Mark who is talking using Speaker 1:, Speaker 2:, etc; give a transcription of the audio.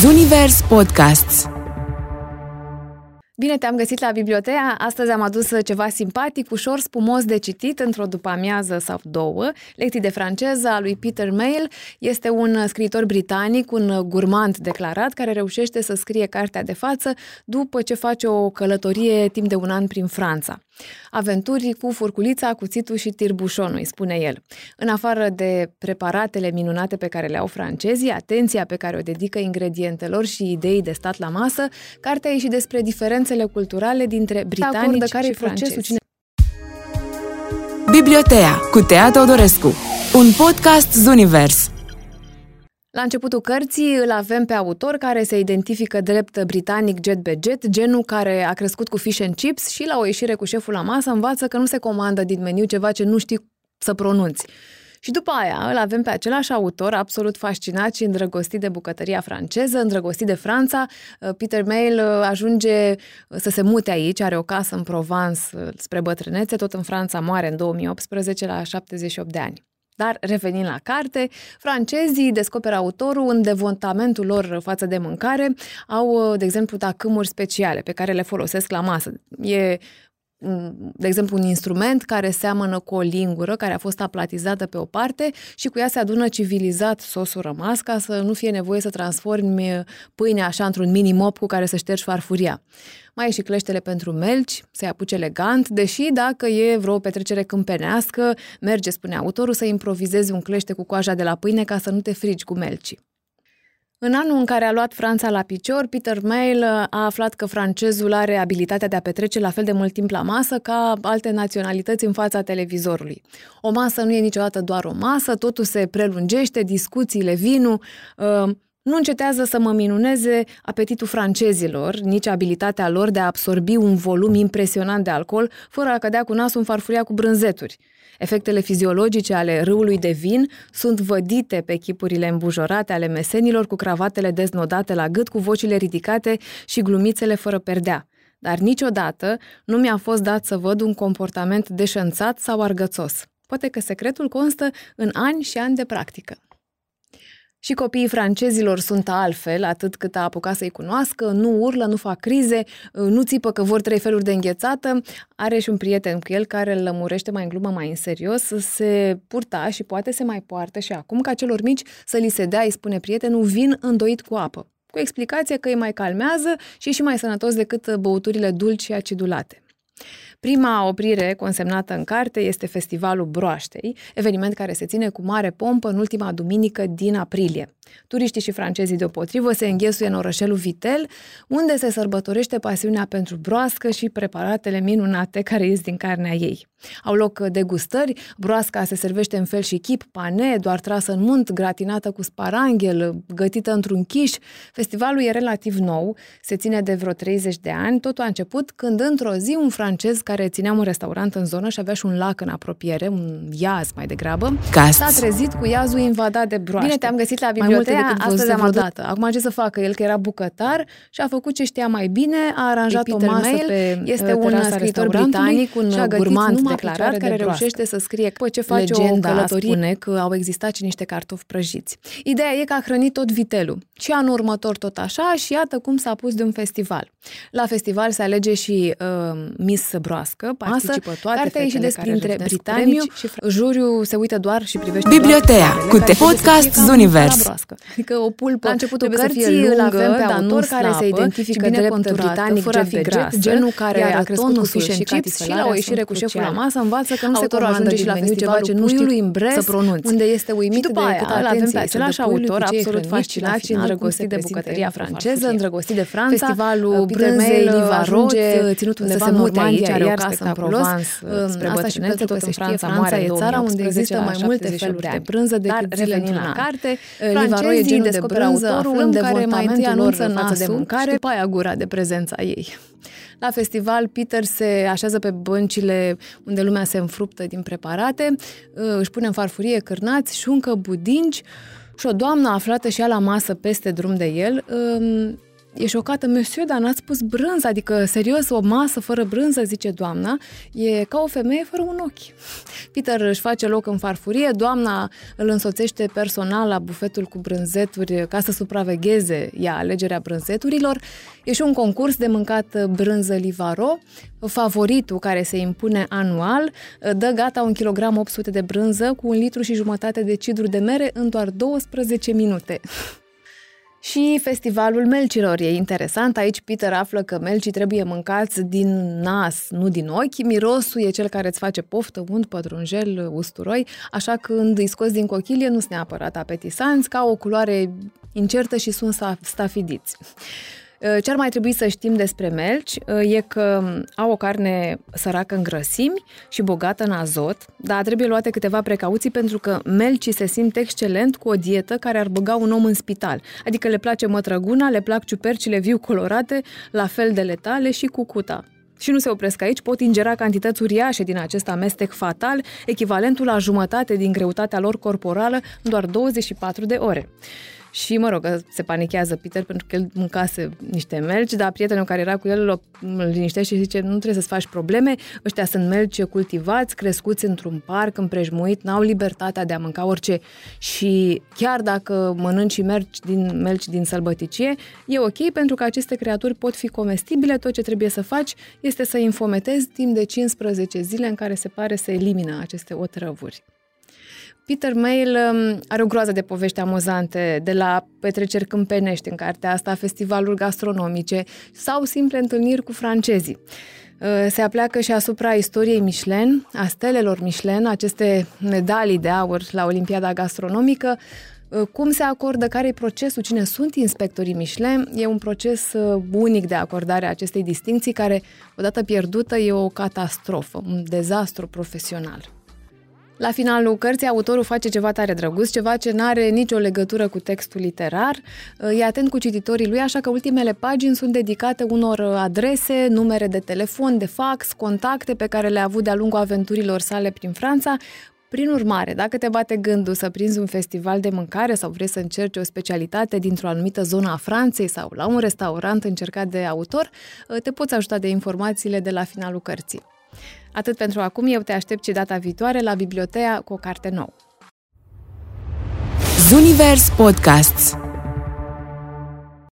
Speaker 1: Zunivers Podcasts
Speaker 2: Bine te-am găsit la bibliotea. Astăzi am adus ceva simpatic, ușor spumos de citit într-o după-amiază sau două. Lecții de franceză a lui Peter Mail. Este un scriitor britanic, un gurmand declarat, care reușește să scrie cartea de față după ce face o călătorie timp de un an prin Franța. Aventuri cu furculița, cuțitul și tirbușonul, îi spune el. În afară de preparatele minunate pe care le au francezii, atenția pe care o dedică ingredientelor și idei de stat la masă, cartea e și despre diferențele culturale dintre britanici care și francezi. Cine...
Speaker 1: Bibliotea cu Tea Teodorescu, un podcast Zunivers.
Speaker 2: La începutul cărții îl avem pe autor care se identifică drept britanic jet be jet, genul care a crescut cu fish and chips și la o ieșire cu șeful la masă învață că nu se comandă din meniu ceva ce nu știi să pronunți. Și după aia îl avem pe același autor absolut fascinat și îndrăgostit de bucătăria franceză, îndrăgostit de Franța. Peter Mail uh, ajunge să se mute aici, are o casă în Provence uh, spre bătrânețe, tot în Franța moare în 2018 la 78 de ani. Dar revenind la carte, francezii descoperă autorul în devontamentul lor față de mâncare. Au, de exemplu, tacâmuri speciale pe care le folosesc la masă. E de exemplu, un instrument care seamănă cu o lingură care a fost aplatizată pe o parte și cu ea se adună civilizat sosul rămas ca să nu fie nevoie să transformi pâinea așa într-un mini-mop cu care să ștergi farfuria. Mai e și cleștele pentru melci, să-i apuce elegant, deși dacă e vreo petrecere câmpenească, merge, spune autorul, să improvizezi un clește cu coaja de la pâine ca să nu te frigi cu melci. În anul în care a luat Franța la picior, Peter Mail a aflat că francezul are abilitatea de a petrece la fel de mult timp la masă ca alte naționalități în fața televizorului. O masă nu e niciodată doar o masă, totul se prelungește, discuțiile, vinul. Uh, nu încetează să mă minuneze apetitul francezilor, nici abilitatea lor de a absorbi un volum impresionant de alcool, fără a cădea cu nasul în farfuria cu brânzeturi. Efectele fiziologice ale râului de vin sunt vădite pe chipurile îmbujorate ale mesenilor cu cravatele deznodate la gât, cu vocile ridicate și glumițele fără perdea. Dar niciodată nu mi-a fost dat să văd un comportament deșanțat sau argățos. Poate că secretul constă în ani și ani de practică. Și copiii francezilor sunt altfel, atât cât a apucat să-i cunoască, nu urlă, nu fac crize, nu țipă că vor trei feluri de înghețată. Are și un prieten cu el care îl lămurește mai în glumă, mai în serios, se purta și poate se mai poartă și acum ca celor mici să li se dea, îi spune prietenul, vin îndoit cu apă. Cu explicație că îi mai calmează și e și mai sănătos decât băuturile dulci și acidulate. Prima oprire consemnată în carte este Festivalul Broaștei, eveniment care se ține cu mare pompă în ultima duminică din aprilie. Turiștii și francezii deopotrivă se înghesuie în orășelul Vitel, unde se sărbătorește pasiunea pentru broască și preparatele minunate care ies din carnea ei. Au loc degustări, broasca se servește în fel și chip, pane, doar trasă în munt, gratinată cu sparanghel, gătită într-un chiș. Festivalul e relativ nou, se ține de vreo 30 de ani, totul a început când într-o zi un francez care ținea un restaurant în zonă și avea și un lac în apropiere, un iaz mai degrabă, Cast. s-a trezit cu iazul invadat de broaște. Bine te-am găsit la bibliotecă, astăzi am adus. Acum ce să facă? El că era bucătar și a făcut ce știa mai bine, a aranjat o masă Mail, pe este uh, un scriitor britanic, un gurmand declarat care de reușește să scrie după ce face Legenda o călătorie spune că au existat și niște cartofi prăjiți. Ideea e că a hrănit tot vitelul. Și anul următor tot așa și iată cum s-a pus de un festival. La festival se alege și uh, Miss Broască, participă toate Cartea și despre printre britanici și juriul se uită doar și privește
Speaker 1: Bibliotea cu te podcast Zunivers.
Speaker 2: Adică o pulpă la începutul cărții îl avem pe autor care se identifică drept britanic fără a fi gras, genul care a crescut cu fish and chips și la o ieșire cu șeful la masă învață că nu se comandă și la festival ce nu știu să pronunți. Unde este uimit de cât îl avem pe același autor absolut fascinat și îndrăgostit de bucătăria franceză, îndrăgostit de Franța, festivalul brânzei ajunge ținut undeva în Normandia, are o casă în Provence, spre bătrânețe, tot în Franța, Franța e țara unde există mai multe feluri de brânză decât revenind la carte, francezii descoperă autorul în care mai întâi anunță nasul de mâncare, și după aia gura de prezența ei. La festival, Peter se așează pe băncile unde lumea se înfruptă din preparate, își pune în farfurie cârnați, șuncă, budinci și o doamnă aflată și ea la masă peste drum de el e șocată, monsieur, dar n-ați spus brânză, adică serios, o masă fără brânză, zice doamna, e ca o femeie fără un ochi. Peter își face loc în farfurie, doamna îl însoțește personal la bufetul cu brânzeturi ca să supravegheze ea alegerea brânzeturilor. E și un concurs de mâncat brânză Livaro, favoritul care se impune anual, dă gata un kilogram 800 de brânză cu un litru și jumătate de cidru de mere în doar 12 minute. Și festivalul melcilor e interesant. Aici Peter află că melcii trebuie mâncați din nas, nu din ochi. Mirosul e cel care îți face poftă, unt, pătrunjel, usturoi, așa că când îi scoți din cochilie nu sunt neapărat apetisanți, ca o culoare incertă și sunt stafidiți. Uh, ce ar mai trebui să știm despre melci uh, e că au o carne săracă în grăsimi și bogată în azot, dar trebuie luate câteva precauții pentru că melcii se simt excelent cu o dietă care ar băga un om în spital. Adică le place mătrăguna, le plac ciupercile viu colorate, la fel de letale și cucuta. Și nu se opresc aici, pot ingera cantități uriașe din acest amestec fatal, echivalentul la jumătate din greutatea lor corporală în doar 24 de ore. Și, mă rog, se panichează Peter pentru că el mâncase niște melci, dar prietenul care era cu el îl liniștește și zice nu trebuie să-ți faci probleme, ăștia sunt melci cultivați, crescuți într-un parc, împrejmuit, n-au libertatea de a mânca orice și chiar dacă mănânci și mergi din melci din sălbăticie, e ok pentru că aceste creaturi pot fi comestibile, tot ce trebuie să faci este să infometezi timp de 15 zile în care se pare să elimină aceste otrăvuri. Peter Mail um, are o groază de povești amuzante, de la petreceri câmpenești în cartea asta, festivaluri gastronomice sau simple întâlniri cu francezii. Uh, se apleacă și asupra istoriei Michelin, a stelelor Michelin, aceste medalii de aur la Olimpiada Gastronomică, uh, cum se acordă, care e procesul, cine sunt inspectorii Michelin. E un proces uh, unic de acordare a acestei distinții care, odată pierdută, e o catastrofă, un dezastru profesional. La finalul cărții, autorul face ceva tare drăguț, ceva ce nu are nicio legătură cu textul literar. E atent cu cititorii lui, așa că ultimele pagini sunt dedicate unor adrese, numere de telefon, de fax, contacte pe care le-a avut de-a lungul aventurilor sale prin Franța, prin urmare, dacă te bate gândul să prinzi un festival de mâncare sau vrei să încerci o specialitate dintr-o anumită zonă a Franței sau la un restaurant încercat de autor, te poți ajuta de informațiile de la finalul cărții. Atât pentru acum, eu te aștept și data viitoare la biblioteca cu o carte nouă.
Speaker 1: Zunivers Podcasts